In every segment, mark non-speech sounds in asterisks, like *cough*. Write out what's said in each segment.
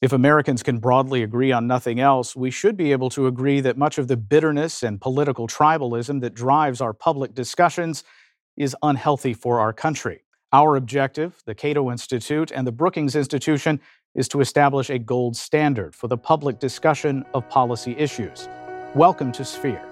If Americans can broadly agree on nothing else, we should be able to agree that much of the bitterness and political tribalism that drives our public discussions is unhealthy for our country. Our objective, the Cato Institute and the Brookings Institution, is to establish a gold standard for the public discussion of policy issues. Welcome to Sphere.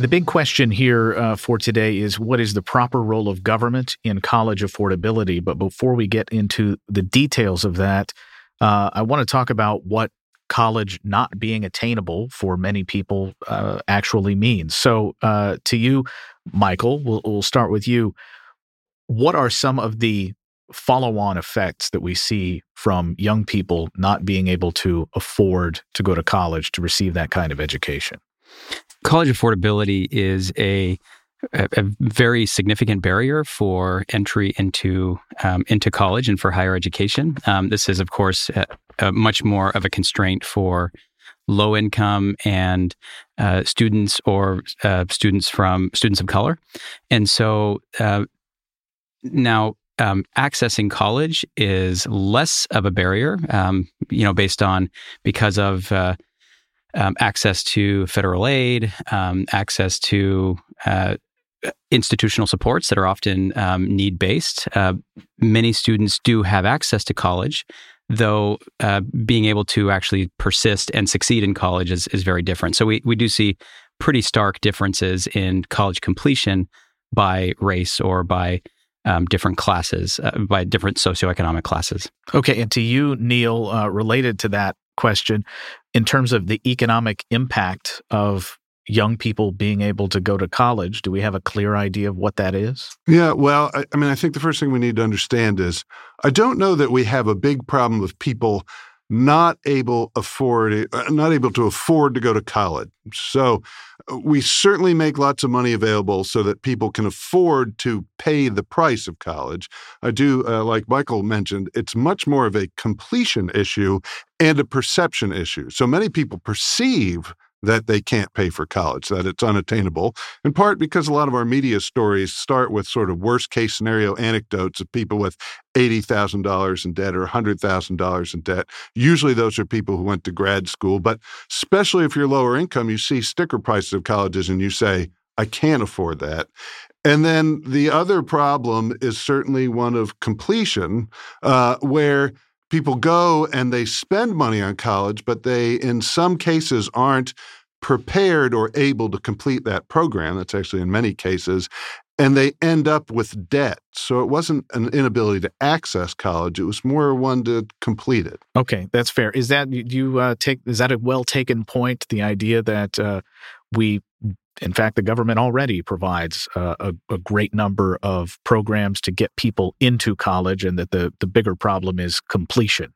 The big question here uh, for today is what is the proper role of government in college affordability? But before we get into the details of that, uh, I want to talk about what college not being attainable for many people uh, actually means. So, uh, to you, Michael, we'll, we'll start with you. What are some of the follow on effects that we see from young people not being able to afford to go to college to receive that kind of education? College affordability is a a, a very significant barrier for entry into um, into college and for higher education. Um, this is, of course, a, a much more of a constraint for low income and uh, students or uh, students from students of color, and so uh, now um, accessing college is less of a barrier. Um, you know, based on because of uh, um, access to federal aid, um, access to uh, institutional supports that are often um, need based. Uh, many students do have access to college, though uh, being able to actually persist and succeed in college is, is very different. So we, we do see pretty stark differences in college completion by race or by um, different classes, uh, by different socioeconomic classes. Okay. And to you, Neil, uh, related to that question, in terms of the economic impact of young people being able to go to college, do we have a clear idea of what that is? Yeah, well, I, I mean, I think the first thing we need to understand is I don't know that we have a big problem with people not able afford uh, not able to afford to go to college. So uh, we certainly make lots of money available so that people can afford to pay the price of college. I do uh, like Michael mentioned it's much more of a completion issue and a perception issue. So many people perceive that they can't pay for college, that it's unattainable, in part because a lot of our media stories start with sort of worst case scenario anecdotes of people with $80,000 in debt or $100,000 in debt. Usually those are people who went to grad school, but especially if you're lower income, you see sticker prices of colleges and you say, I can't afford that. And then the other problem is certainly one of completion, uh, where people go and they spend money on college, but they, in some cases, aren't prepared or able to complete that program. That's actually in many cases. And they end up with debt. So it wasn't an inability to access college; it was more one to complete it. Okay, that's fair. Is that do you uh, take? Is that a well taken point? The idea that uh, we in fact, the government already provides uh, a, a, great number of programs to get people into college, and that the, the bigger problem is completion.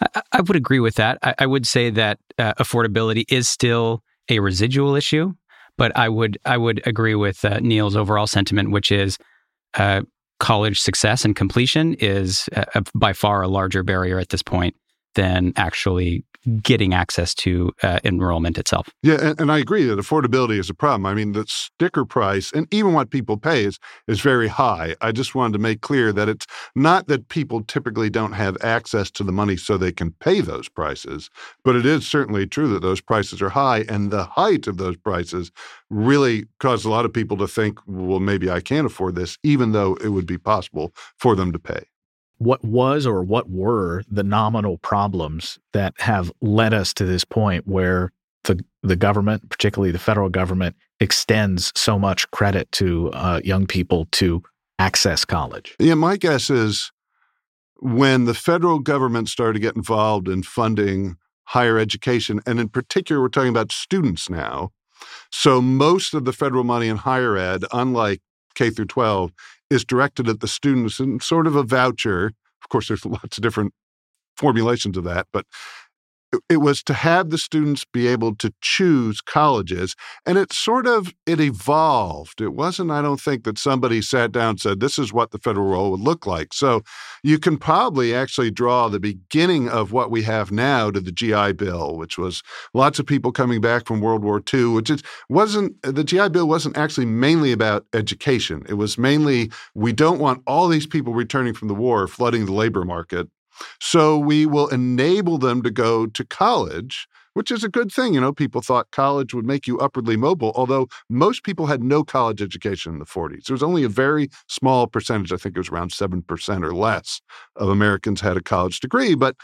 I, I would agree with that. I, I would say that uh, affordability is still a residual issue, but I would I would agree with uh, Neil's overall sentiment, which is uh, college success and completion is uh, by far a larger barrier at this point than actually getting access to uh, enrollment itself. Yeah, and, and, I agree that affordability is a problem. I mean, the sticker price and even what people pay is is very high. I just wanted to make clear that it's not that people typically don't have access to the money so they can pay those prices, but it is certainly true that those prices are high, and the height of those prices really caused a lot of people to think, well, maybe I can't afford this, even though it would be possible for them to pay what was or what were the nominal problems that have led us to this point where the the government, particularly the federal government, extends so much credit to uh, young people to access college? Yeah, my guess is when the federal government started to get involved in funding higher education, and in particular, we're talking about students now. So most of the federal money in higher ed, unlike K through 12, is directed at the students and sort of a voucher. Of course, there's *laughs* lots of different formulations of that, but it was to have the students be able to choose colleges and it sort of it evolved. It wasn't i don't think that somebody sat down and said this is what the federal role would look like. So you can probably actually draw the beginning of what we have now to the gi bill which was lots of people coming back from world war ii which is wasn't the gi bill wasn't actually mainly about education. It was mainly we don't want all these people returning from the war flooding the labor market so we will enable them to go to college, which is a good thing. You know, people thought college would make you upwardly mobile, although most people had no college education in the 40s. There was only a very small percentage, I think it was around 7% or less, of Americans had a college degree. But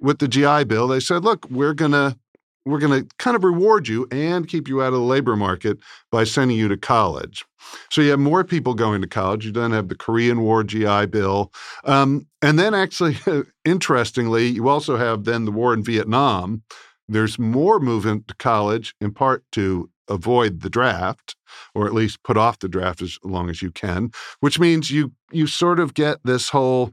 with the GI Bill, they said, look, we're going to we're going to kind of reward you and keep you out of the labor market by sending you to college. So you have more people going to college. You then have the Korean War GI Bill. Um, and then, actually, *laughs* interestingly, you also have then the war in Vietnam. There's more movement to college, in part to avoid the draft, or at least put off the draft as long as you can, which means you you sort of get this whole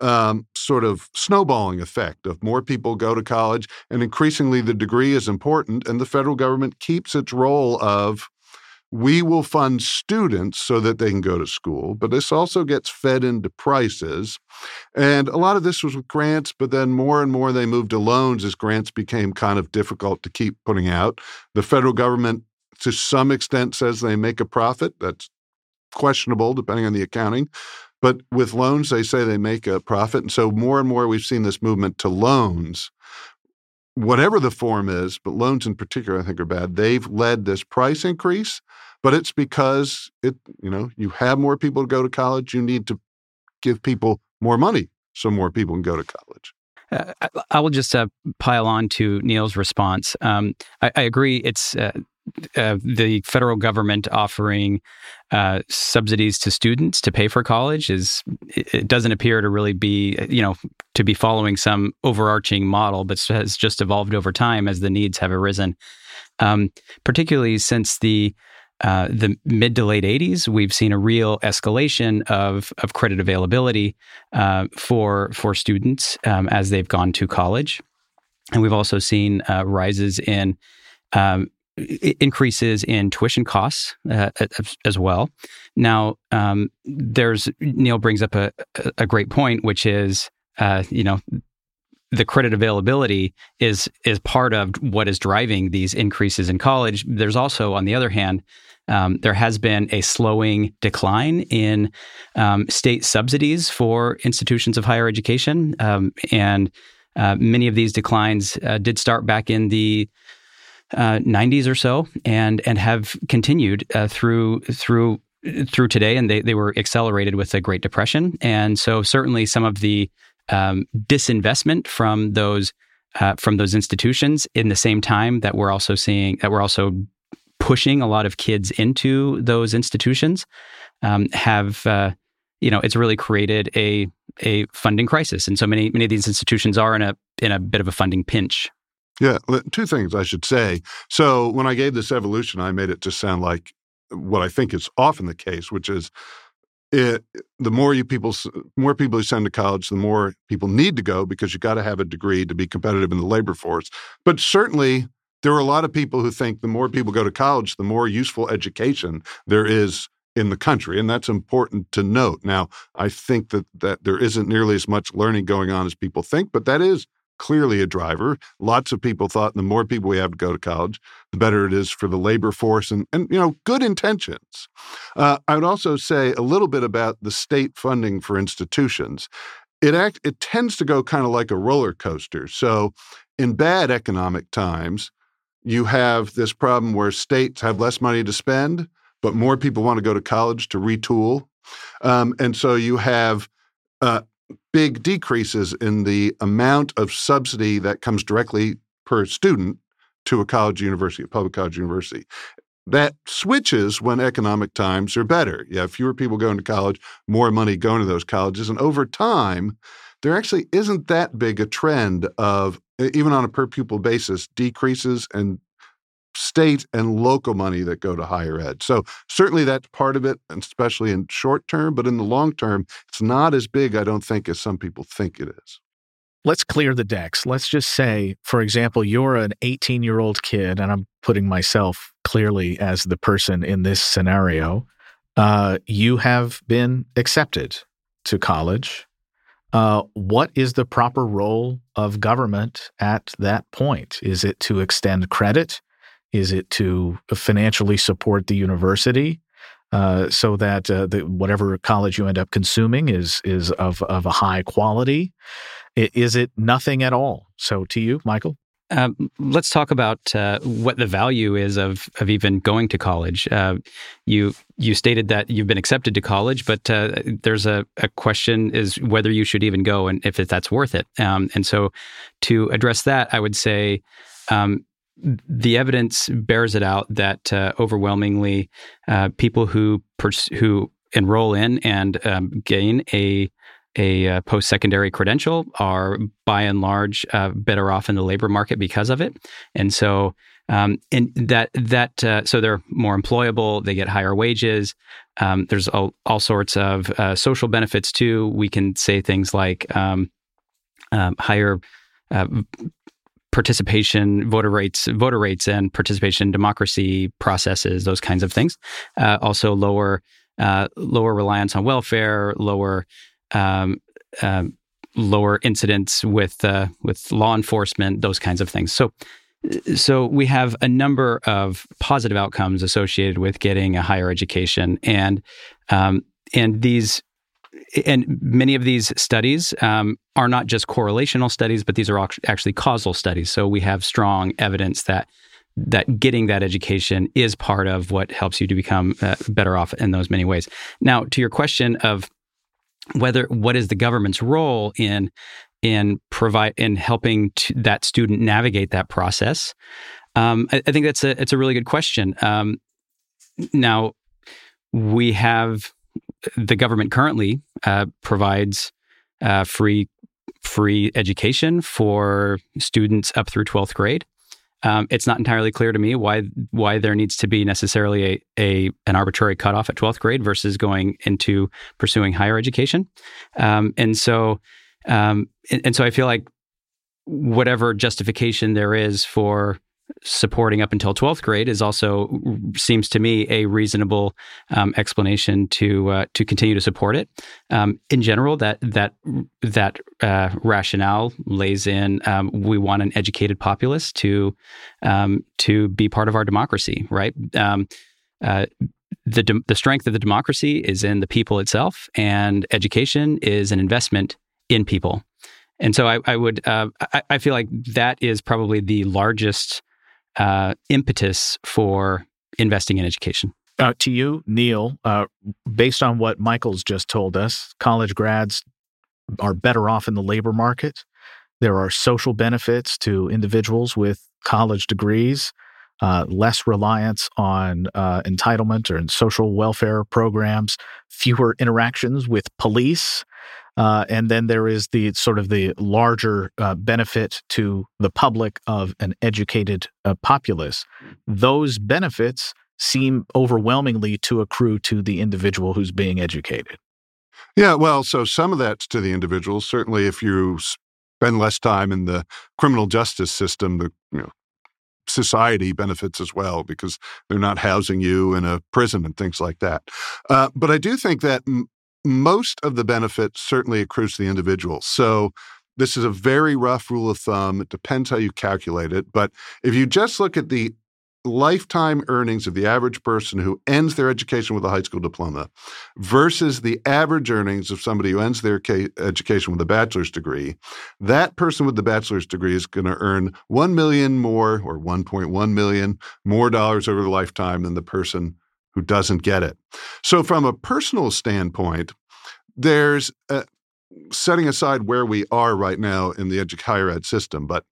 um, sort of snowballing effect of more people go to college, and increasingly the degree is important, and the federal government keeps its role of we will fund students so that they can go to school, but this also gets fed into prices. And a lot of this was with grants, but then more and more they moved to loans as grants became kind of difficult to keep putting out. The federal government, to some extent, says they make a profit. That's questionable depending on the accounting. But with loans, they say they make a profit. And so more and more we've seen this movement to loans, whatever the form is, but loans in particular, I think are bad. They've led this price increase, but it's because it, you know, you have more people to go to college. You need to give people more money so more people can go to college. Uh, I will just uh, pile on to Neil's response. Um, I, I, agree. It's uh, uh, the federal government offering uh, subsidies to students to pay for college is it doesn't appear to really be you know to be following some overarching model, but has just evolved over time as the needs have arisen. Um, particularly since the uh, the mid to late 80s, we've seen a real escalation of, of credit availability uh, for for students um, as they've gone to college, and we've also seen uh, rises in um, increases in tuition costs uh, as well. Now, um, there's Neil brings up a, a great point, which is uh, you know the credit availability is is part of what is driving these increases in college. There's also, on the other hand, um, there has been a slowing decline in um, state subsidies for institutions of higher education, um, and uh, many of these declines uh, did start back in the uh, 90s or so, and and have continued uh, through through through today, and they they were accelerated with the Great Depression, and so certainly some of the um, disinvestment from those uh, from those institutions in the same time that we're also seeing that we're also pushing a lot of kids into those institutions um, have uh, you know it's really created a a funding crisis. And so many many of these institutions are in a in a bit of a funding pinch yeah, two things I should say. So when I gave this evolution, I made it just sound like what I think is often the case, which is it, the more you people, more people you send to college, the more people need to go because you got to have a degree to be competitive in the labor force. But certainly, there are a lot of people who think the more people go to college, the more useful education there is in the country, and that's important to note. Now, I think that that there isn't nearly as much learning going on as people think, but that is clearly a driver. Lots of people thought the more people we have to go to college, the better it is for the labor force and, and you know, good intentions. Uh, I would also say a little bit about the state funding for institutions. It, act, it tends to go kind of like a roller coaster. So in bad economic times, you have this problem where states have less money to spend, but more people want to go to college to retool. Um, and so you have uh, big decreases in the amount of subsidy that comes directly per student to a college university, a public college university. That switches when economic times are better. You have fewer people going to college, more money going to those colleges. And over time, there actually isn't that big a trend of, even on a per pupil basis, decreases and state and local money that go to higher ed. So certainly that's part of it, especially in short term, but in the long term, it's not as big, I don't think, as some people think it is. let's clear the decks. Let's just say, for example, you're an 18 year old kid, and I'm putting myself clearly as the person in this scenario. Uh, you have been accepted to college. Uh, what is the proper role of government at that point? Is it to extend credit? Is it to financially support the university? Uh, so that uh, the, whatever college you end up consuming is is of of a high quality. Is it nothing at all? So to you, Michael. Um, let's talk about uh, what the value is of of even going to college. Uh, you you stated that you've been accepted to college, but uh, there's a, a question is whether you should even go and if that's worth it. Um, and so, to address that, I would say um, the evidence bears it out that uh, overwhelmingly uh, people who pers- who enroll in and um, gain a a uh, post secondary credential are by and large uh, better off in the labor market because of it, and so um, and that that uh, so they're more employable, they get higher wages. Um, there's all, all, sorts of uh, social benefits too. We can say things like um, um higher uh, participation, voter rates, voter rates, and participation in democracy processes, those kinds of things. Uh, also, lower uh, lower reliance on welfare, lower um, uh, lower incidents with uh, with law enforcement, those kinds of things. So. So we have a number of positive outcomes associated with getting a higher education, and um, and these and many of these studies um, are not just correlational studies, but these are actually causal studies. So we have strong evidence that that getting that education is part of what helps you to become uh, better off in those many ways. Now, to your question of whether what is the government's role in in provide in helping that student navigate that process, um, I, I, think that's a it's a really good question. Um, now, we have the government currently uh, provides uh, free free education for students up through 12th grade. Um, it's not entirely clear to me why why there needs to be necessarily a, a an arbitrary cutoff at 12th grade versus going into pursuing higher education. Um, and so um, and, and so I feel like whatever justification there is for supporting up until 12th grade is also seems to me a reasonable um, explanation to uh, to continue to support it. Um, in general, that that that uh, rationale lays in um, we want an educated populace to um, to be part of our democracy, right? Um, uh, the de- the strength of the democracy is in the people itself, and education is an investment in people. And so I, I would uh, I, I feel like that is probably the largest uh, impetus for investing in education? Uh, to you, Neil, uh, based on what Michael's just told us, college grads are better off in the labor market. There are social benefits to individuals with college degrees, uh, less reliance on uh, entitlement or social welfare programs, fewer interactions with police, uh, and then there is the sort of the larger uh, benefit to the public of an educated uh, populace. Those benefits seem overwhelmingly to accrue to the individual who's being educated. Yeah, well, so some of that's to the individual. Certainly, if you spend less time in the criminal justice system, the you know, society benefits as well because they're not housing you in a prison and things like that. Uh, but I do think that most of the benefit certainly accrues to the individual. So this is a very rough rule of thumb. It depends how you calculate it. But if you just look at the lifetime earnings of the average person who ends their education with a high school diploma versus the average earnings of somebody who ends their education with a bachelor's degree, that person with the bachelor's degree is going to earn 1 million more or 1.1 million more dollars over the lifetime than the person who doesn't get it. So, from a personal standpoint, there's a, setting aside where we are right now in the edu- higher ed system, but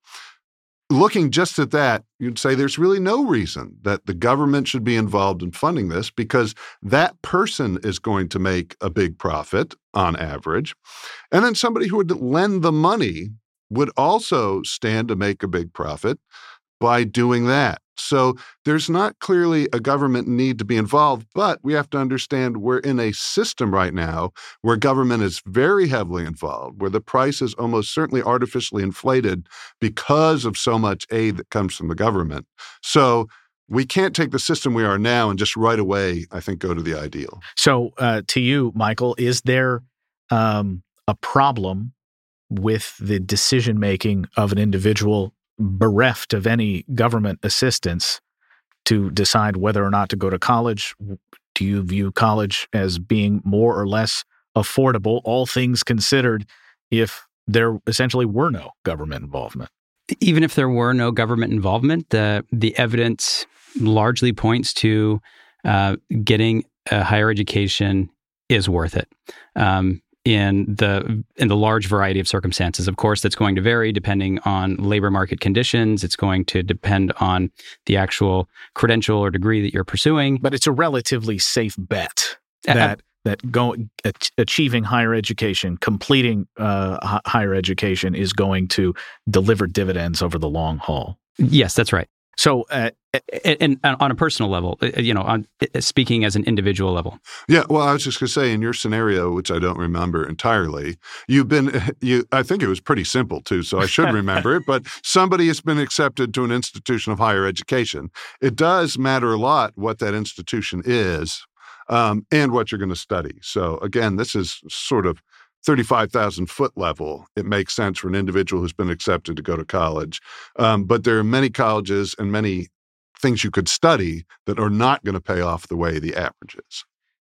looking just at that, you'd say there's really no reason that the government should be involved in funding this because that person is going to make a big profit on average. And then somebody who would lend the money would also stand to make a big profit by doing that. So there's not clearly a government need to be involved, but we have to understand we're in a system right now where government is very heavily involved, where the price is almost certainly artificially inflated because of so much aid that comes from the government. So we can't take the system we are now and just right away, I think, go to the ideal. So, uh, to you, Michael, is there um, a problem with the decision making of an individual bereft of any government assistance to decide whether or not to go to college? Do you view college as being more or less affordable, all things considered, if there essentially were no government involvement? Even if there were no government involvement, the the evidence largely points to uh, getting a higher education is worth it. Um, in the in the large variety of circumstances. Of course, that's going to vary depending on labor market conditions. It's going to depend on the actual credential or degree that you're pursuing. But it's a relatively safe bet that uh, that going achieving higher education, completing uh, higher education, is going to deliver dividends over the long haul. Yes, that's right. So, uh, and, and, on a personal level, uh, you know, on uh, speaking as an individual level. Yeah, well, I was just going to say, in your scenario, which I don't remember entirely, you've been *laughs* you. I think it was pretty simple too, so I should remember it. But *laughs* somebody has been accepted to an institution of higher education. It does matter a lot what that institution is um, and what you're going to study. So again, this is sort of 35,000 foot level, it makes sense for an individual who's been accepted to go to college. Um, but there are many colleges and many things you could study that are not going to pay off the way the average is.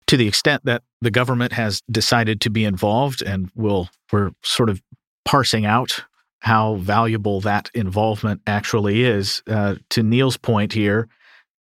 To the extent that the government has decided to be involved, and will we're sort of parsing out how valuable that involvement actually is. Uh, to Neil's point here,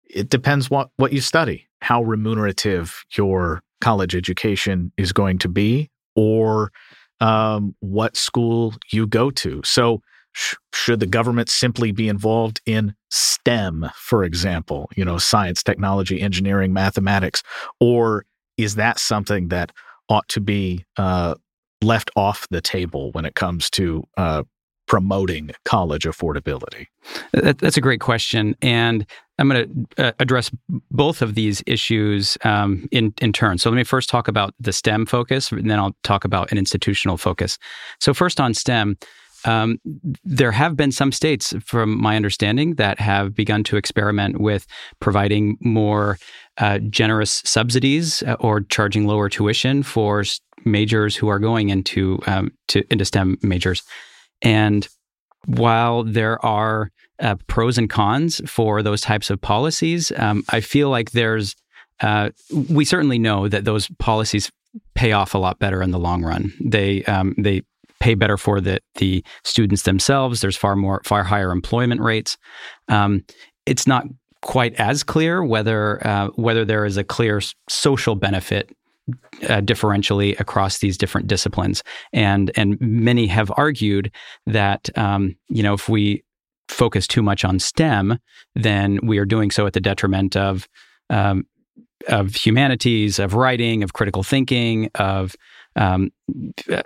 it depends what what you study, how remunerative your college education is going to be, or um, what school you go to. So, sh- should the government simply be involved in STEM, for example, you know, science, technology, engineering, mathematics, or is that something that ought to be uh, left off the table when it comes to uh, promoting college affordability? That, that's a great question. And I'm going to uh, address both of these issues um, in, in turn. So let me first talk about the STEM focus, and then I'll talk about an institutional focus. So, first on STEM. Um, there have been some states, from my understanding, that have begun to experiment with providing more uh, generous subsidies uh, or charging lower tuition for majors who are going into um, to, into STEM majors. And while there are uh, pros and cons for those types of policies, um, I feel like there's uh, we certainly know that those policies pay off a lot better in the long run. They um, they pay better for the the students themselves. There's far more far higher employment rates. Um, it's not quite as clear whether uh, whether there is a clear social benefit uh, differentially across these different disciplines. And and many have argued that um, you know if we focus too much on STEM, then we are doing so at the detriment of um, of humanities, of writing, of critical thinking, of um,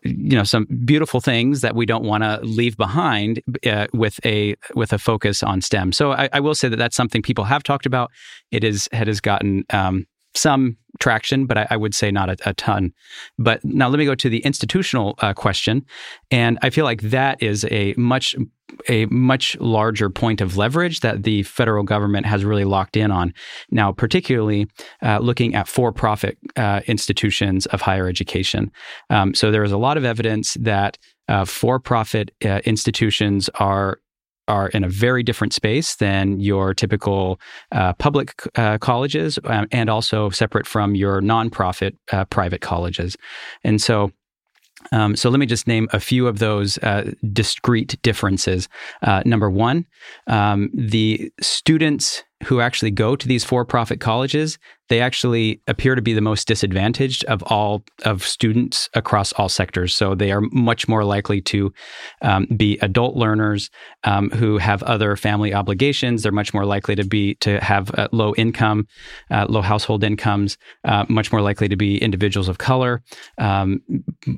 you know some beautiful things that we don't want to leave behind uh, with a with a focus on STEM. So I, I, will say that that's something people have talked about. It is it has gotten um, some traction, but I, I would say not a, a, ton. But now let me go to the institutional uh, question, and I feel like that is a much a much larger point of leverage that the federal government has really locked in on. Now, particularly uh, looking at for-profit uh, institutions of higher education. Um, so there is a lot of evidence that uh, for-profit uh, institutions are are in a very different space than your typical uh, public uh, colleges um, and also separate from your nonprofit uh, private colleges. And so, um, so let me just name a few of those uh, discrete differences. Uh, number one, um, the students who actually go to these for-profit colleges, they actually appear to be the most disadvantaged of all of students across all sectors. So they are much more likely to um, be adult learners um, who have other family obligations. They're much more likely to be to have uh, low income, uh, low household incomes. Uh, much more likely to be individuals of color. Um,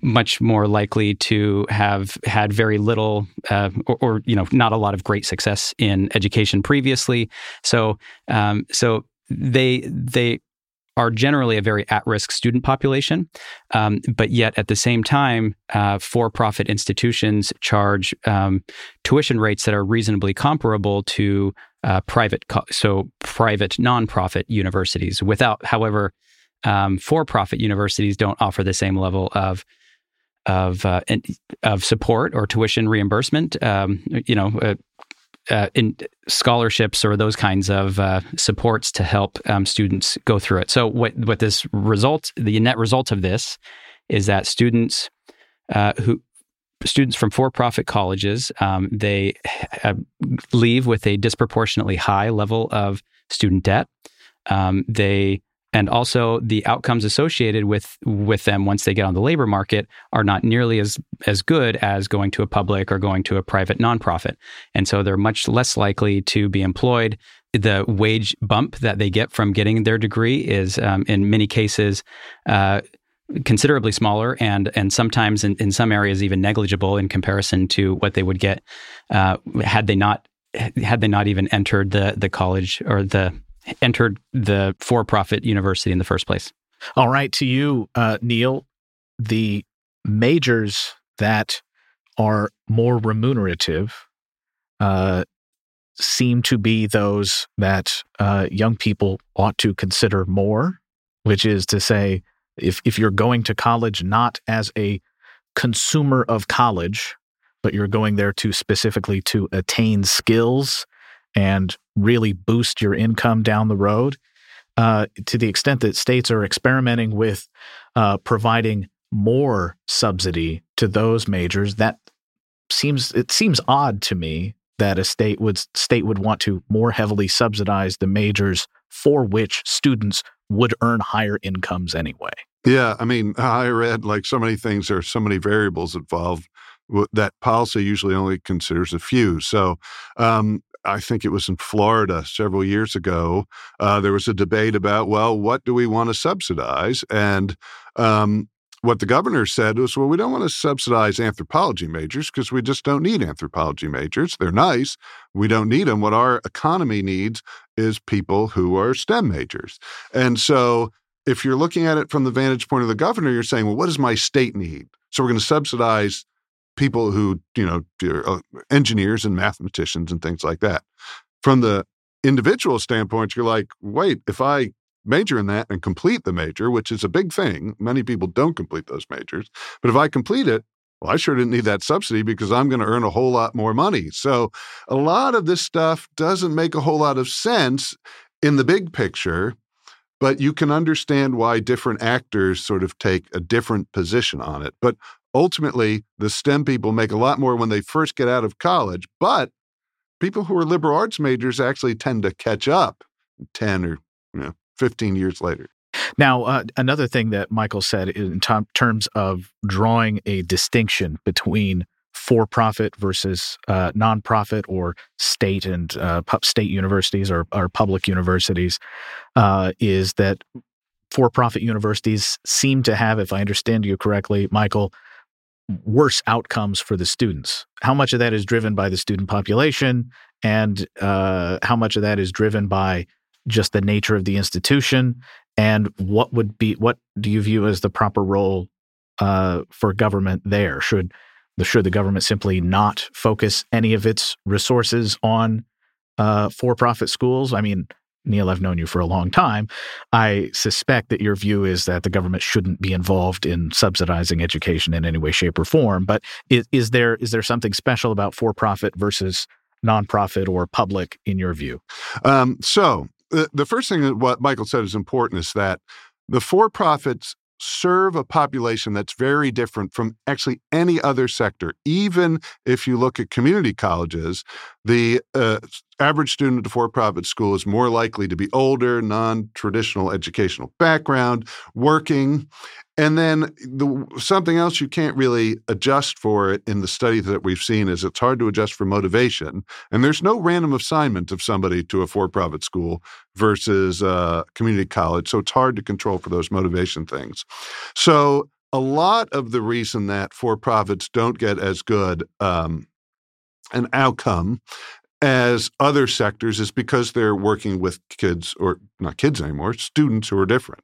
much more likely to have had very little, uh, or, or you know, not a lot of great success in education previously. So, um, so they they are generally a very at-risk student population, um, but yet at the same time, uh, for-profit institutions charge um, tuition rates that are reasonably comparable to uh, private, co- so private nonprofit universities. Without, however, um, for-profit universities don't offer the same level of of uh, of support or tuition reimbursement. Um, you know, uh, uh, in scholarships or those kinds of uh, supports to help um, students go through it. So what what this result, the net result of this, is that students uh, who students from for-profit colleges um, they leave with a disproportionately high level of student debt. Um, they and also the outcomes associated with with them once they get on the labor market are not nearly as as good as going to a public or going to a private nonprofit. And so they're much less likely to be employed. The wage bump that they get from getting their degree is um, in many cases uh, considerably smaller and and sometimes in, in some areas even negligible in comparison to what they would get uh, had they not had they not even entered the the college or the entered the for profit university in the first place. All right. To you, uh, Neil, the majors that are more remunerative uh, seem to be those that uh, young people ought to consider more, which is to say, if, if you're going to college not as a consumer of college, but you're going there to specifically to attain skills and really boost your income down the road. Uh, to the extent that states are experimenting with uh, providing more subsidy to those majors, that seems it seems odd to me that a state would state would want to more heavily subsidize the majors for which students would earn higher incomes anyway. Yeah, I mean, *laughs* higher ed, like so many things, there are so many variables involved that policy usually only considers a few. So, um, I think it was in Florida several years ago. Uh, there was a debate about, well, what do we want to subsidize? And um, what the governor said was, well, we don't want to subsidize anthropology majors because we just don't need anthropology majors. They're nice. We don't need them. What our economy needs is people who are STEM majors. And so if you're looking at it from the vantage point of the governor, you're saying, well, what does my state need? So we're going to subsidize people who you know uh, engineers and mathematicians and things like that from the individual standpoint you're like wait if i major in that and complete the major which is a big thing many people don't complete those majors but if i complete it well i sure didn't need that subsidy because i'm going to earn a whole lot more money so a lot of this stuff doesn't make a whole lot of sense in the big picture but you can understand why different actors sort of take a different position on it. But ultimately, the STEM people make a lot more when they first get out of college, but people who are liberal arts majors actually tend to catch up 10 or you know, 15 years later. Now, uh, another thing that Michael said in t- terms of drawing a distinction between for profit versus uh, nonprofit or state and uh, state universities or, or public universities uh, is that for profit universities seem to have, if I understand you correctly, Michael, worse outcomes for the students. How much of that is driven by the student population, and uh, how much of that is driven by just the nature of the institution? And what would be what do you view as the proper role uh, for government there? Should the should the government simply not focus any of its resources on uh, for-profit schools? I mean, Neil, I've known you for a long time. I suspect that your view is that the government shouldn't be involved in subsidizing education in any way, shape, or form. But is, is there is there something special about for profit versus nonprofit or public in your view? Um, so the, the first thing that what Michael said is important is that the for profits serve a population that's very different from actually any other sector. Even if you look at community colleges, the uh, average student at a for profit school is more likely to be older, non traditional educational background, working. And then the, something else you can't really adjust for in the studies that we've seen is it's hard to adjust for motivation. And there's no random assignment of somebody to a for profit school versus a community college. So it's hard to control for those motivation things. So a lot of the reason that for profits don't get as good um, an outcome as other sectors is because they're working with kids or not kids anymore, students who are different.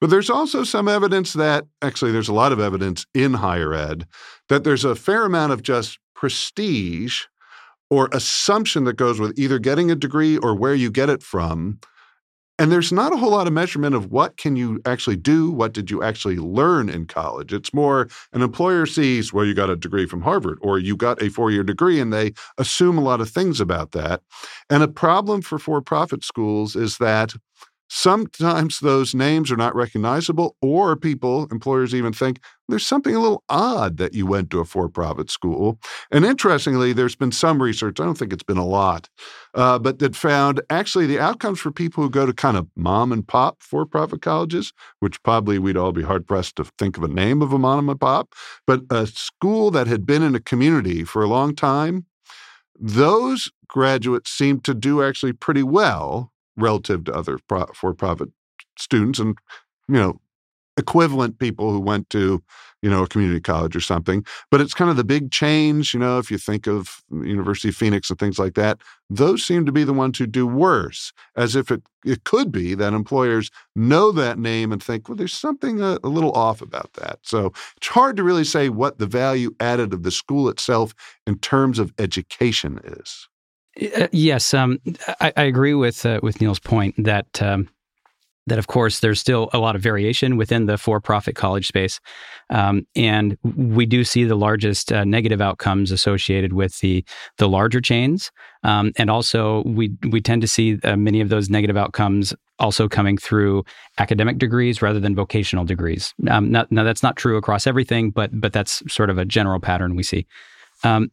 But there's also some evidence that actually there's a lot of evidence in higher ed that there's a fair amount of just prestige or assumption that goes with either getting a degree or where you get it from and there's not a whole lot of measurement of what can you actually do, what did you actually learn in college. It's more an employer sees, well, you got a degree from Harvard or you got a four-year degree, and they assume a lot of things about that. And a problem for for-profit schools is that Sometimes those names are not recognizable, or people, employers even think there's something a little odd that you went to a for profit school. And interestingly, there's been some research, I don't think it's been a lot, uh, but that found actually the outcomes for people who go to kind of mom and pop for profit colleges, which probably we'd all be hard pressed to think of a name of a mom and pop, but a school that had been in a community for a long time, those graduates seemed to do actually pretty well relative to other pro- for-profit students and you know equivalent people who went to you know a community college or something. But it's kind of the big change you know if you think of university of phoenix and things like that those seem to be the ones who do worse as if it, it could be that employers know that name and think well there's something a, a little off about that. So it's hard to really say what the value added of the school itself in terms of education is uh, yes, um, I, I, agree with uh, with Neil's point that um, that of course there's still a lot of variation within the for-profit college space, um, and we do see the largest uh, negative outcomes associated with the the larger chains, um, and also we we tend to see uh, many of those negative outcomes also coming through academic degrees rather than vocational degrees. Um, now that's not true across everything, but but that's sort of a general pattern we see. Um,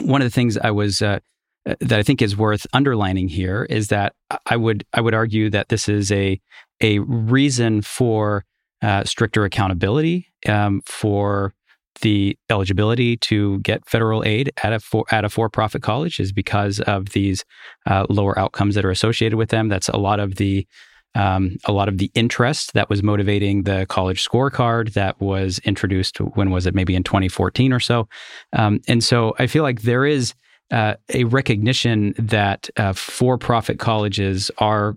one of the things I was uh, uh, that I think is worth underlining here is that I would I would argue that this is a a reason for uh, stricter accountability um, for the eligibility to get federal aid at a for, at a for profit college is because of these uh, lower outcomes that are associated with them. That's a lot of the um, a lot of the interest that was motivating the college scorecard that was introduced. When was it? Maybe in 2014 or so. Um, and so I feel like there is uh, a recognition that uh, for-profit colleges are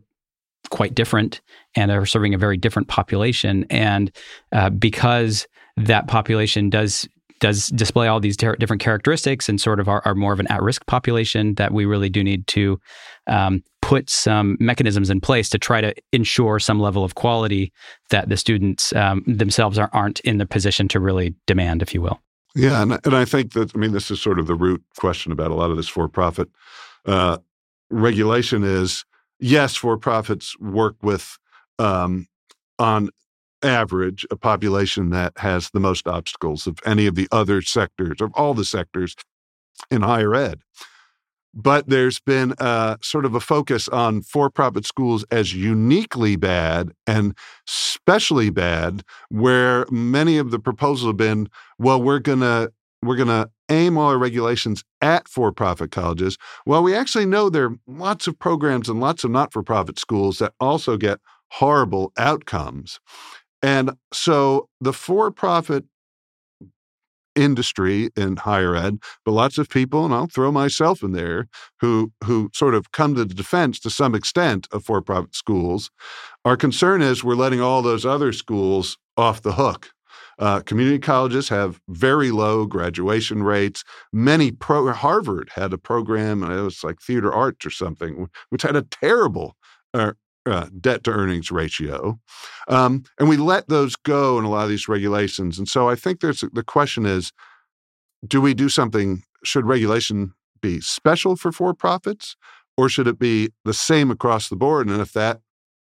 quite different and are serving a very different population. And uh, because that population does does display all these ter- different characteristics and sort of are, are, more of an at-risk population that we really do need to um, put some mechanisms in place to try to ensure some level of quality that the students um, themselves are, aren't in the position to really demand, if you will. Yeah, and, and I think that I mean this is sort of the root question about a lot of this for-profit uh, regulation is yes, for-profits work with um, on average, a population that has the most obstacles of any of the other sectors, of all the sectors in higher ed. But there's been a, sort of a focus on for profit schools as uniquely bad and specially bad, where many of the proposals have been well, we're going to we're going to aim all our regulations at for profit colleges. Well, we actually know there are lots of programs and lots of not for profit schools that also get horrible outcomes. And so the for profit industry in higher ed, but lots of people, and I'll throw myself in there, who who sort of come to the defense to some extent of for-profit schools. Our concern is we're letting all those other schools off the hook. Uh, community colleges have very low graduation rates. Many pro Harvard had a program, and it was like theater arts or something, which had a terrible uh, uh, debt to earnings ratio. Um, and we let those go in a lot of these regulations. And so I think there's the question is do we do something? Should regulation be special for for profits or should it be the same across the board? And if that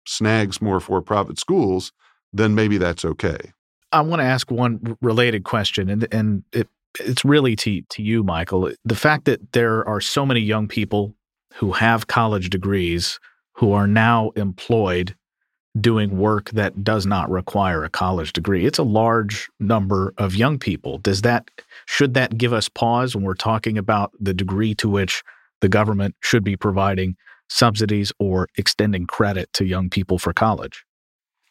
snags more for profit schools, then maybe that's okay. I want to ask one related question, and and it it's really to to you, Michael. The fact that there are so many young people who have college degrees who are now employed doing work that does not require a college degree. It's a large number of young people. Does that should that give us pause when we're talking about the degree to which the government should be providing subsidies or extending credit to young people for college?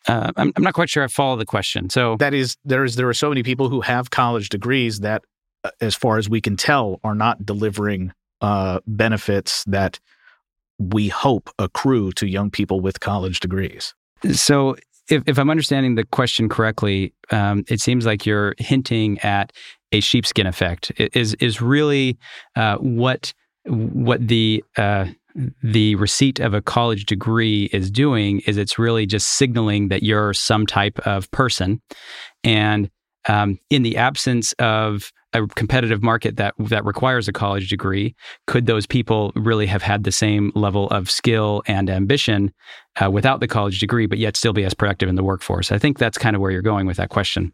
Uh, I'm, I'm not quite sure I follow the question. So that is there is there are so many people who have college degrees that, uh, as far as we can tell, are not delivering uh, benefits that we hope accrue to young people with college degrees. So, if, if I'm understanding the question correctly, um, it seems like you're hinting at a sheepskin effect. Is is really uh, what what the uh, the receipt of a college degree is doing is it's really just signaling that you're some type of person, and um, in the absence of a competitive market that that requires a college degree, could those people really have had the same level of skill and ambition uh, without the college degree, but yet still be as productive in the workforce? I think that's kind of where you're going with that question.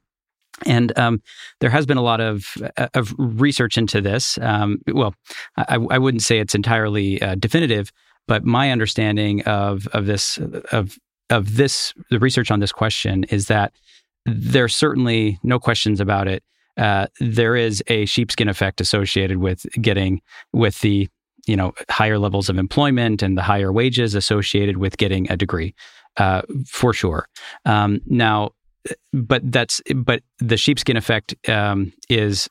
And um, there has been a lot of, uh, of research into this. Um, well, I, I, wouldn't say it's entirely uh, definitive, but my understanding of of this of of this the research on this question is that there's certainly no questions about it. Uh, there is a sheepskin effect associated with getting with the you know higher levels of employment and the higher wages associated with getting a degree, uh, for sure. Um, now, but that's but the sheepskin effect um, is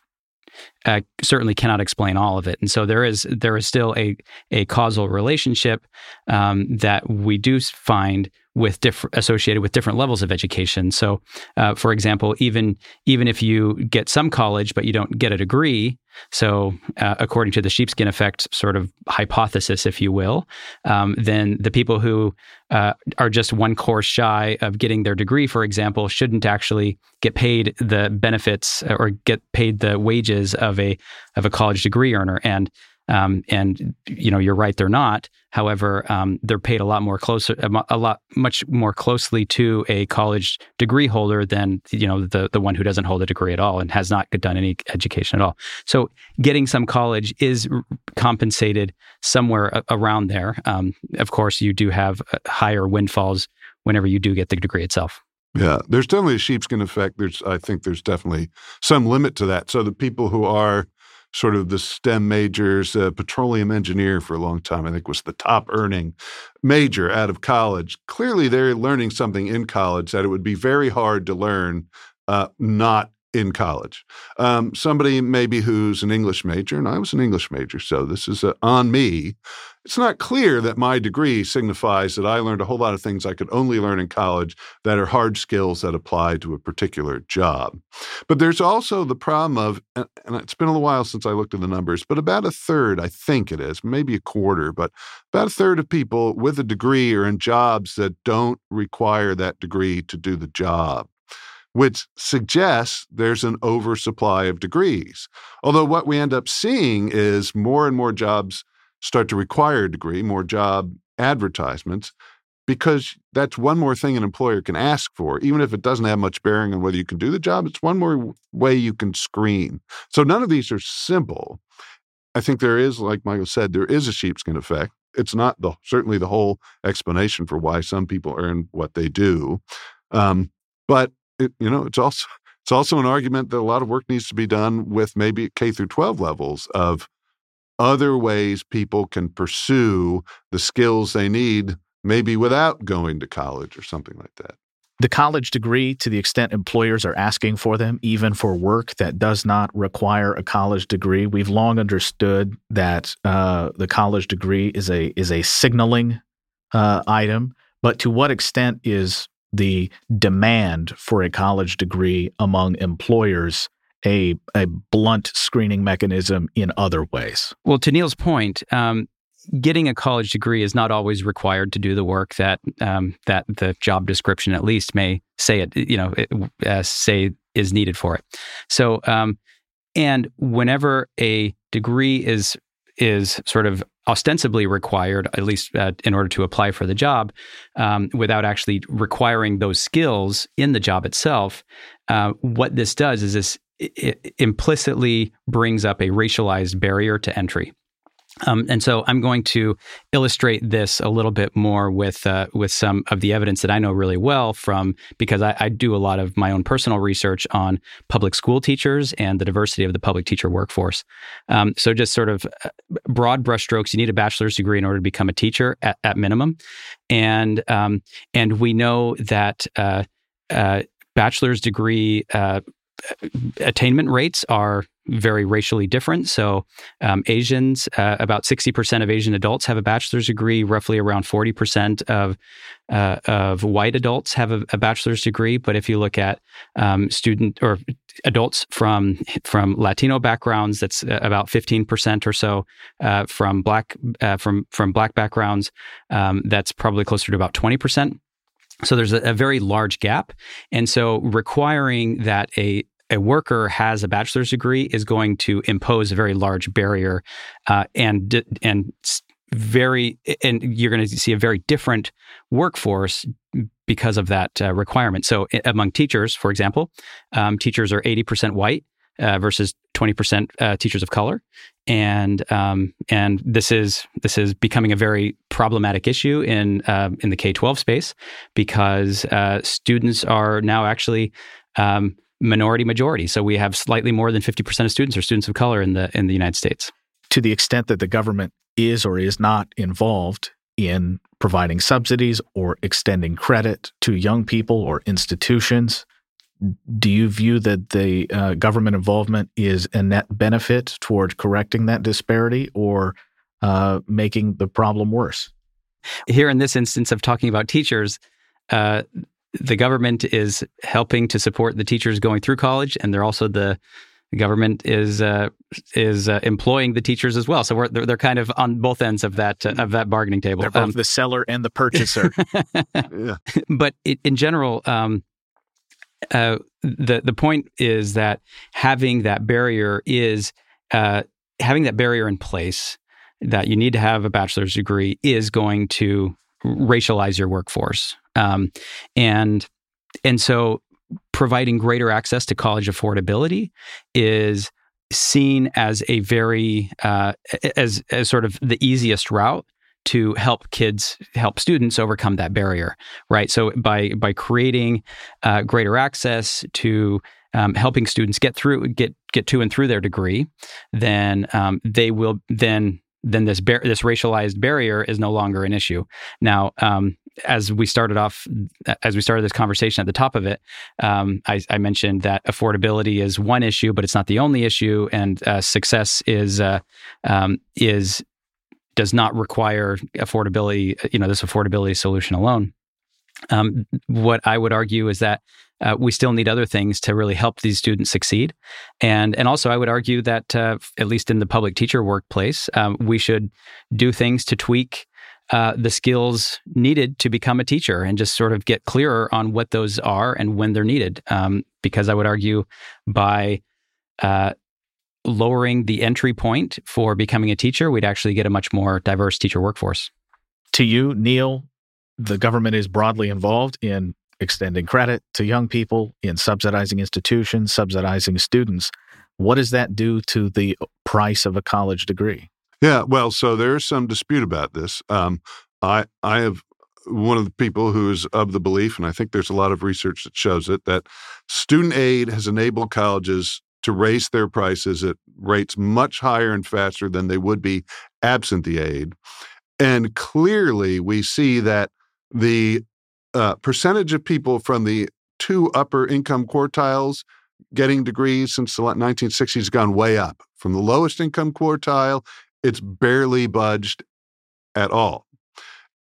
uh, certainly cannot explain all of it, and so there is there is still a a causal relationship um, that we do find with different associated with different levels of education. So, uh, for example, even even if you get some college but you don't get a degree, so uh, according to the sheepskin effect sort of hypothesis, if you will, um, then the people who uh, are just one course shy of getting their degree, for example, shouldn't actually get paid the benefits or get paid the wages of a of a college degree earner. And um, and you know, you're right, they're not. However, um, they're paid a lot more closer, a lot much more closely to a college degree holder than you know the the one who doesn't hold a degree at all and has not done any education at all. So, getting some college is compensated somewhere around there. Um, of course, you do have uh, higher windfalls whenever you do get the degree itself. Yeah, there's definitely a sheepskin effect. There's, I think, there's definitely some limit to that. So the people who are sort of the STEM majors. Uh, petroleum engineer for a long time, I think, was the top earning major out of college. Clearly, they're learning something in college that it would be very hard to learn uh, not in college. Um, somebody maybe who's an English major, and I was an English major, so this is uh, on me. It's not clear that my degree signifies that I learned a whole lot of things I could only learn in college that are hard skills that apply to a particular job. But there's also the problem of, and it's been a little while since I looked at the numbers, but about a third, I think it is, maybe a quarter, but about a third of people with a degree are in jobs that don't require that degree to do the job which suggests there's an oversupply of degrees. Although what we end up seeing is more and more jobs start to require a degree, more job advertisements, because that's one more thing an employer can ask for, even if it doesn't have much bearing on whether you can do the job. It's one more way you can screen. So none of these are simple. I think there is, like Michael said, there is a sheepskin effect. It's not the certainly the whole explanation for why some people earn what they do, um, but it, you know, it's also it's also an argument that a lot of work needs to be done with maybe K through 12 levels of other ways people can pursue the skills they need, maybe without going to college or something like that. The college degree, to the extent employers are asking for them, even for work that does not require a college degree, we've long understood that uh, the college degree is a is a signaling uh, item. But to what extent is the demand for a college degree among employers a a blunt screening mechanism in other ways. Well, to Neil's point, um, getting a college degree is not always required to do the work that um, that the job description at least may say it you know it, uh, say is needed for it. So, um, and whenever a degree is is sort of ostensibly required, at least uh, in order to apply for the job, um, without actually requiring those skills in the job itself. Uh, what this does is this it implicitly brings up a racialized barrier to entry. Um, and so I'm going to illustrate this a little bit more with uh, with some of the evidence that I know really well from because I, I, do a lot of my own personal research on public school teachers and the diversity of the public teacher workforce. Um, so just sort of uh, broad brushstrokes, you need a bachelor's degree in order to become a teacher at, at minimum, and um, and we know that. Uh, uh, bachelor's degree uh, attainment rates are very racially different. So, um, Asians, uh, about 60% of Asian adults have a bachelor's degree. Roughly around 40% of uh, of white adults have a, a, bachelor's degree. But if you look at um, student or adults from from Latino backgrounds, that's uh, about 15% or so. Uh, from black uh, from from black backgrounds, um, that's probably closer to about 20%. So there's a, a, very large gap. And so requiring that a a worker has a bachelor's degree is going to impose a very large barrier uh, and and very and you're going to see a very different workforce because of that uh, requirement. So among teachers, for example, um, teachers are 80% white uh, versus 20% uh, teachers of color, and um, and this is this is becoming a very problematic issue in uh, in the K 12 space because uh, students are now actually um, minority majority. So we have slightly more than 50% of students are students of color in the in the United States. To the extent that the government is or is not involved in providing subsidies or extending credit to young people or institutions do you view that the uh, government involvement is a net benefit toward correcting that disparity or uh, making the problem worse? Here, in this instance of talking about teachers, uh, the government is helping to support the teachers going through college, and they're also the, the government is uh, is uh, employing the teachers as well. So they're, they're kind of on both ends of that uh, of that bargaining table. They're both um, the seller and the purchaser. *laughs* yeah. But it, in general, um, uh, the the point is that having that barrier is uh, having that barrier in place that you need to have a bachelor's degree is going to racialize your workforce, um, and and so providing greater access to college affordability is seen as a very uh, as as sort of the easiest route to help kids help students overcome that barrier right? So by by creating uh, greater access to um, helping students get through get get to and through their degree then um, they will then then this bar- this racialized barrier is no longer an issue now um, as we started off as we started this conversation at the top of it um, I, I, mentioned that affordability is one issue but it's not the only issue and uh, success is uh, um, is does not require affordability, you know, this affordability solution alone. Um, what I would argue is that uh, we still need other things to really help these students succeed, and and also I would argue that uh, at least in the public teacher workplace, um, we should do things to tweak uh, the skills needed to become a teacher and just sort of get clearer on what those are and when they're needed. Um, because I would argue by uh, lowering the entry point for becoming a teacher, we'd actually get a much more diverse teacher workforce. To you, Neil, the government is broadly involved in extending credit to young people, in subsidizing institutions, subsidizing students. What does that do to the price of a college degree? Yeah, well, so there's some dispute about this. Um, I I have one of the people who's of the belief, and I think there's a lot of research that shows it, that student aid has enabled colleges to raise their prices at rates much higher and faster than they would be absent the aid. And clearly, we see that the uh, percentage of people from the two upper income quartiles getting degrees since the 1960s has gone way up. From the lowest income quartile, it's barely budged at all.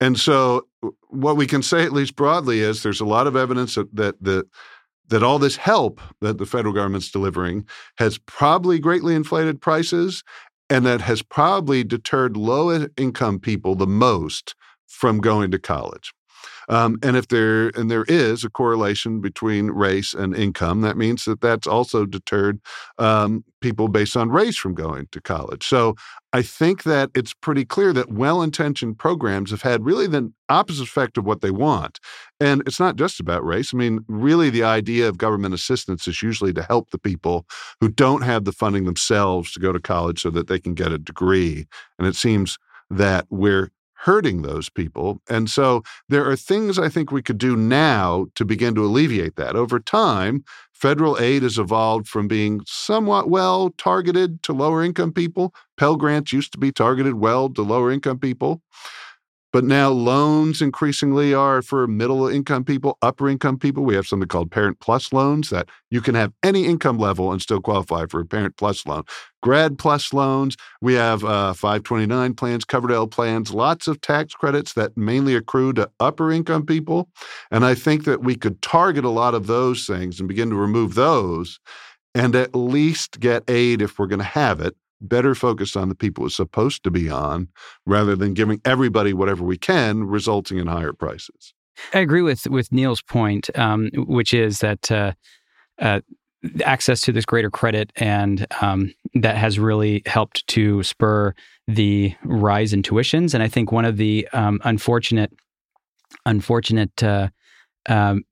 And so, what we can say, at least broadly, is there's a lot of evidence that, that the that all this help that the federal government's delivering has probably greatly inflated prices and that has probably deterred low income people the most from going to college. Um, and if there and there is a correlation between race and income, that means that that's also deterred um, people based on race from going to college. So I think that it's pretty clear that well intentioned programs have had really the opposite effect of what they want. And it's not just about race. I mean, really, the idea of government assistance is usually to help the people who don't have the funding themselves to go to college so that they can get a degree. And it seems that we're hurting those people. And so there are things I think we could do now to begin to alleviate that. Over time, federal aid has evolved from being somewhat well targeted to lower income people. Pell Grants used to be targeted well to lower income people. But now loans increasingly are for middle income people, upper income people. We have something called Parent Plus loans that you can have any income level and still qualify for a Parent Plus loan. Grad Plus loans. We have uh, 529 plans, Coverdell plans, lots of tax credits that mainly accrue to upper income people. And I think that we could target a lot of those things and begin to remove those and at least get aid if we're going to have it better focused on the people it's supposed to be on rather than giving everybody whatever we can, resulting in higher prices. I agree with with Neil's point, um, which is that uh, uh, access to this greater credit and um, that has really helped to spur the rise in tuitions. And I think one of the um, unfortunate unfortunate uh, um,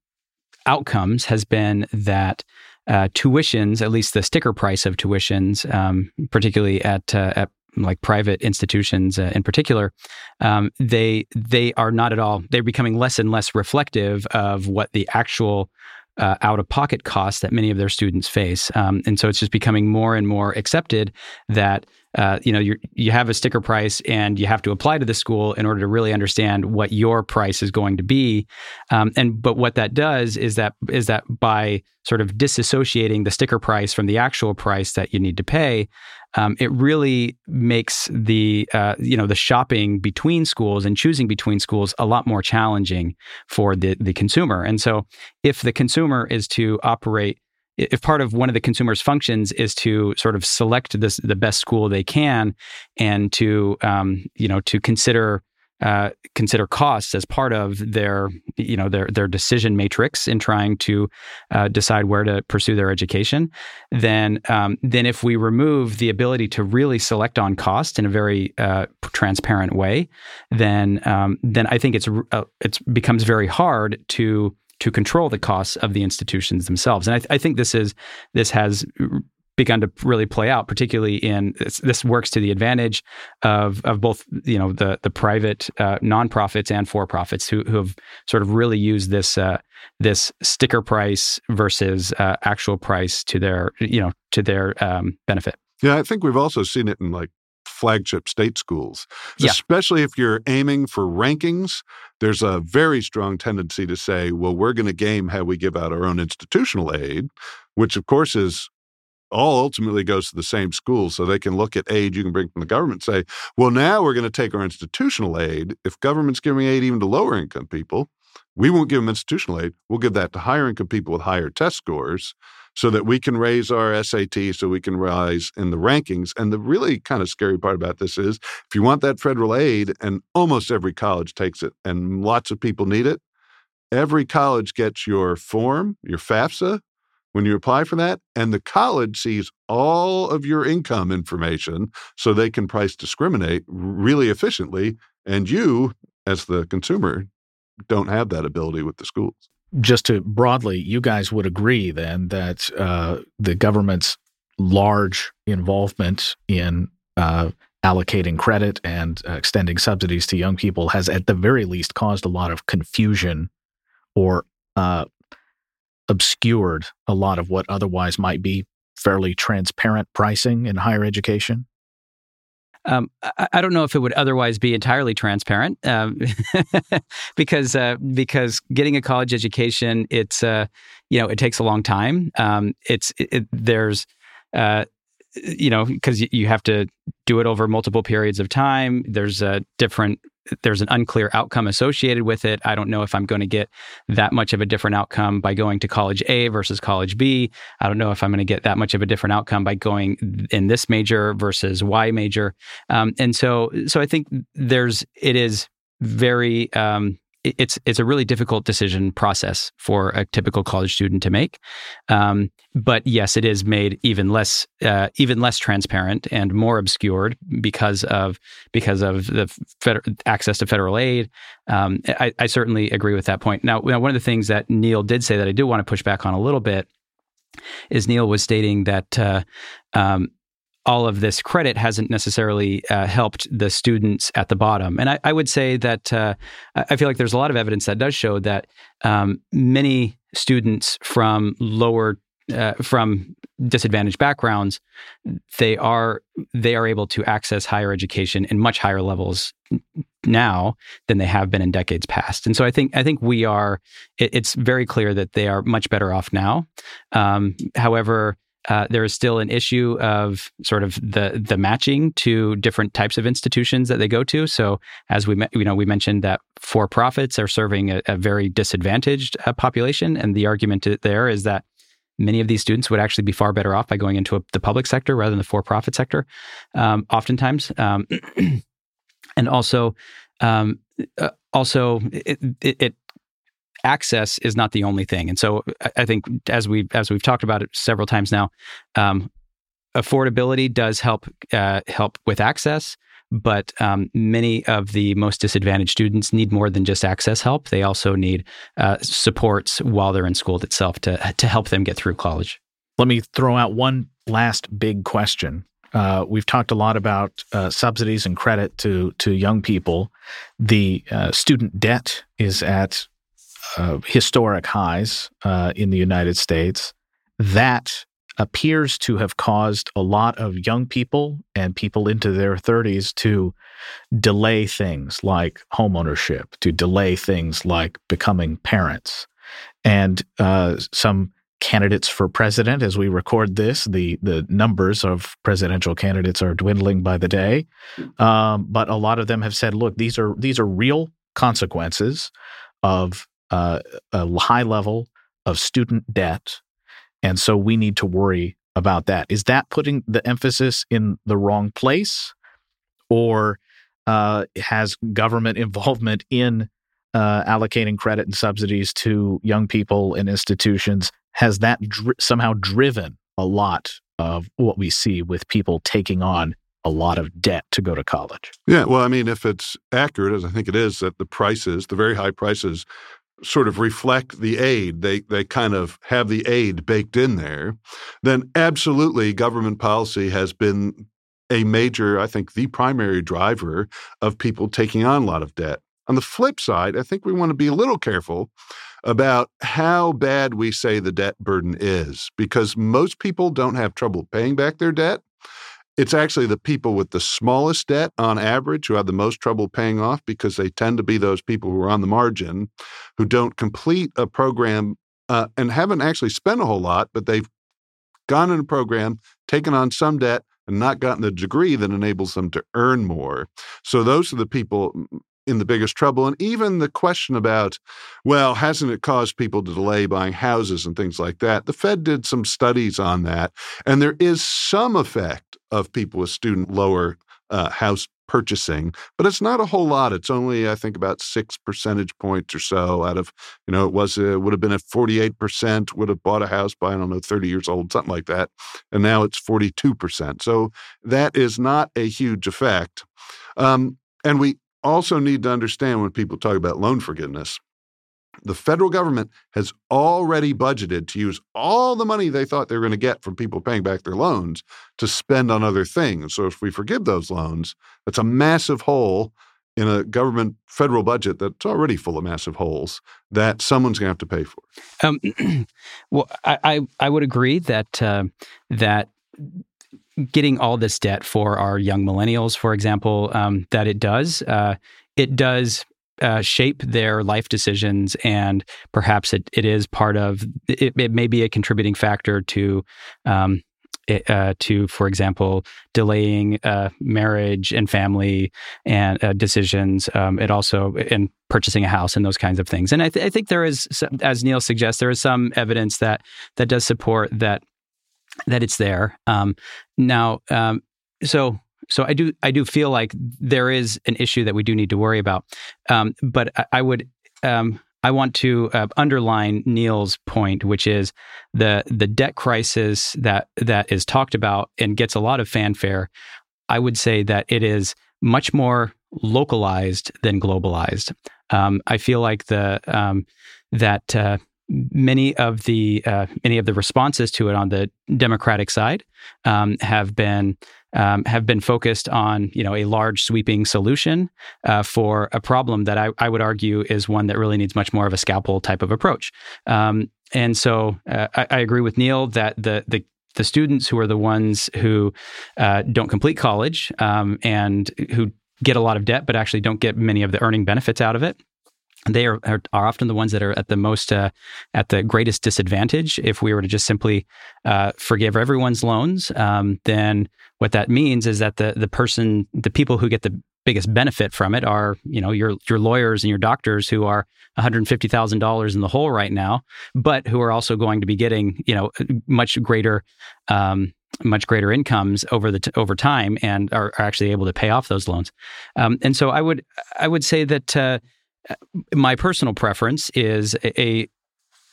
outcomes has been that uh, tuitions, at least the sticker price of tuitions, um, particularly at uh, at like private institutions uh, in particular, um, they they are not at all. They're becoming less and less reflective of what the actual uh, out of pocket costs that many of their students face. Um, and so it's just becoming more and more accepted that uh, you know you you have a sticker price and you have to apply to the school in order to really understand what your price is going to be. Um, and but what that does is that is that by sort of disassociating the sticker price from the actual price that you need to pay, um, it really makes the uh, you know the shopping between schools and choosing between schools a lot more challenging for the the consumer. And so if the consumer is to operate if part of one of the consumer's functions is to sort of select this, the best school they can and to um, you know to consider uh, consider costs as part of their you know their their decision matrix in trying to uh, decide where to pursue their education, then um, then if we remove the ability to really select on cost in a very uh, transparent way, then um, then I think it's uh, it becomes very hard to to control the costs of the institutions themselves. And I, th- I think this is this has begun to really play out, particularly in this, works to the advantage of of both you know the the private uh, nonprofits and for profits who who have sort of really used this uh, this sticker price versus uh, actual price to their you know to their um, benefit. Yeah, I think we've also seen it in like flagship state schools, yeah. especially if you're aiming for rankings. There's a very strong tendency to say, well, we're going to game how we give out our own institutional aid, which of course is all ultimately goes to the same school. So they can look at aid you can bring from the government say, well, now we're going to take our institutional aid. If government's giving aid even to lower income people, we won't give them institutional aid. We'll give that to higher income people with higher test scores so that we can raise our SAT, so we can rise in the rankings. And the really kind of scary part about this is if you want that federal aid, and almost every college takes it, and lots of people need it, every college gets your form, your FAFSA, when you apply for that, and the college sees all of your income information so they can price discriminate really efficiently. And you, as the consumer, don't have that ability with the schools just to broadly, you guys would agree then that uh, the government's large involvement in uh, allocating credit and uh, extending subsidies to young people has, at the very least, caused a lot of confusion or uh, obscured a lot of what otherwise might be fairly transparent pricing in higher education? Um, I, I, don't know if it would otherwise be entirely transparent um, *laughs* because uh, because getting a college education it's uh, you know it takes a long time. Um, it's it, it, there's uh, you know because you have to do it over multiple periods of time. There's a different there's an unclear outcome associated with it. I don't know if I'm going to get that much of a different outcome by going to college A versus college B. I don't know if I'm going to get that much of a different outcome by going in this major versus Y major. Um, and so, so I think there's it is very um, it's it's a really difficult decision process for a typical college student to make. Um, but yes, it is made even less uh, even less transparent and more obscured because of because of the access to federal aid. Um, I, I, certainly agree with that point. Now, now, one of the things that Neil did say that I do want to push back on a little bit is Neil was stating that uh, um, all of this credit hasn't necessarily uh, helped the students at the bottom. And I, I would say that uh, I feel like there's a lot of evidence that does show that um, many students from lower uh, from disadvantaged backgrounds, they are they are able to access higher education in much higher levels now than they have been in decades past. And so I think I think we are. It, it's very clear that they are much better off now. Um, however, uh, there is still an issue of sort of the the matching to different types of institutions that they go to. So as we you know we mentioned that for profits are serving a, a very disadvantaged uh, population, and the argument there is that many of these students would actually be far better off by going into a, the public sector rather than the for profit sector. Um, oftentimes, um, *clears throat* and also. Um, uh, also, it, it, it access is not the only thing. And so I think as we as we've talked about it several times now, um, affordability does help uh, help with access. But um, many of the most disadvantaged students need more than just access help. They also need uh, supports while they're in school itself to to help them get through college. Let me throw out one last big question. Uh, we've talked a lot about uh, subsidies and credit to to young people. The uh, student debt is at uh, historic highs uh, in the United States. That appears to have caused a lot of young people and people into their 30s to delay things like homeownership, to delay things like becoming parents. And uh, some candidates for president, as we record this, the, the numbers of presidential candidates are dwindling by the day. Um, but a lot of them have said, look, these are these are real consequences of uh, a high level of student debt. And so we need to worry about that. Is that putting the emphasis in the wrong place? Or uh, has government *laughs* involvement in uh, allocating credit and subsidies to young people and institutions, has that somehow driven a lot of what we see with people taking on a lot of debt to go to college. Yeah, well, I mean, if it's accurate, as I think it is, that the prices, the very high prices sort of reflect the aid, they they kind of have the aid baked in there, then absolutely government policy has been a major, I think the primary driver of people taking on a lot of debt. On the flip side, I think we want to be a little careful about how bad we say the debt burden is because most people don't have trouble paying back their debt. It's actually the people with the smallest debt on average who have the most trouble paying off because they tend to be those people who are on the margin, who don't complete a program uh, and haven't actually spent a whole lot, but they've gone in a program, taken on some debt, and not gotten the degree that enables them to earn more. So those are the people in the biggest trouble. And even the question about, well, hasn't it caused people to delay buying houses and things like that? The Fed did some studies on that, and there is some effect of people with student lower uh, house purchasing, but it's not a whole lot. It's only, I think, about six percentage points or so out of, you know, it was it would have been at forty eight percent would have bought a house by I don't know thirty years old, something like that, and now it's forty two percent. So that is not a huge effect. Um, and we also need to understand when people talk about loan forgiveness, the federal government has already budgeted to use all the money they thought they were going to get from people paying back their loans to spend on other things. So if we forgive those loans, that's a massive hole in a government federal budget that's already full of massive holes that someone's going to have to pay for. Um, *clears throat* well, I, I, I would agree that uh, that getting all this debt for our young millennials, for example, um, that it does. Uh, it does uh, shape their life decisions, and perhaps it, it is part of it, it may be a contributing factor to. Um, uh, to, for example, delaying uh, marriage and family and uh, decisions. Um, it also in purchasing a house and those kinds of things. And I, th- I think there is, as Neil suggests, there is some evidence that that does support that that it's there. Um, now, um, so so I do I do feel like there is an issue that we do need to worry about. Um, but I, I, would um, I want to uh, underline Neil's point, which is the the debt crisis that that is talked about and gets a lot of fanfare. I would say that it is much more localized than globalized. Um, I feel like the um, that uh, many of the uh, many of the responses to it on the Democratic side um, have been um, have been focused on you know a large sweeping solution uh, for a problem that I, I, would argue is one that really needs much more of a scalpel type of approach. Um, and so uh, I, I, agree with Neil that the the the students who are the ones who uh, don't complete college um, and who get a lot of debt but actually don't get many of the earning benefits out of it they are, are, are often the ones that are at the most uh, at the greatest disadvantage. If we were to just simply uh, forgive everyone's loans, um, then what that means is that the the person, the people who get the biggest benefit from it are you know your your lawyers and your doctors who are one hundred fifty thousand dollars in the hole right now, but who are also going to be getting you know much greater. Um, much greater incomes over the t- over time and are, are, actually able to pay off those loans. Um, and so I would I would say that uh, my personal preference is a,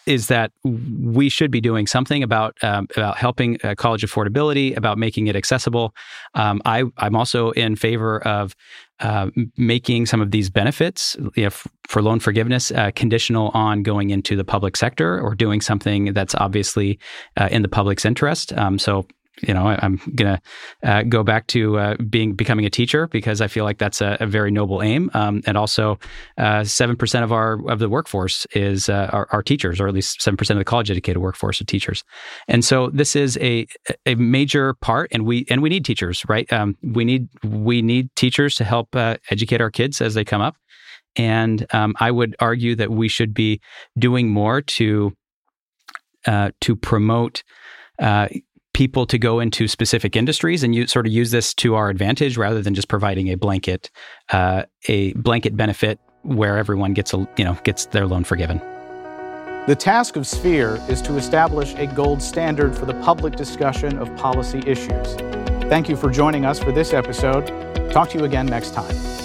is that we should be doing something about um, about helping uh, college affordability, about making it accessible. Um, I, I'm also in favor of uh, making some of these benefits you know, f- for loan forgiveness uh, conditional on going into the public sector or doing something that's obviously uh, in the public's interest. Um, so you know, I, am gonna uh, go back to uh, being becoming a teacher because I feel like that's a, a very noble aim. Um, and also, uh, seven percent of our of the workforce is uh, our, our, teachers, or at least seven percent of the college educated workforce are teachers. And so this is a a major part, and we and we need teachers, right? Um, we need we need teachers to help uh, educate our kids as they come up. And um, I would argue that we should be doing more to uh, to promote uh, people to go into specific industries and you sort of use this to our advantage rather than just providing a blanket uh, a blanket benefit where everyone gets a you know gets their loan forgiven. The task of Sphere is to establish a gold standard for the public discussion of policy issues. Thank you for joining us for this episode. Talk to you again next time.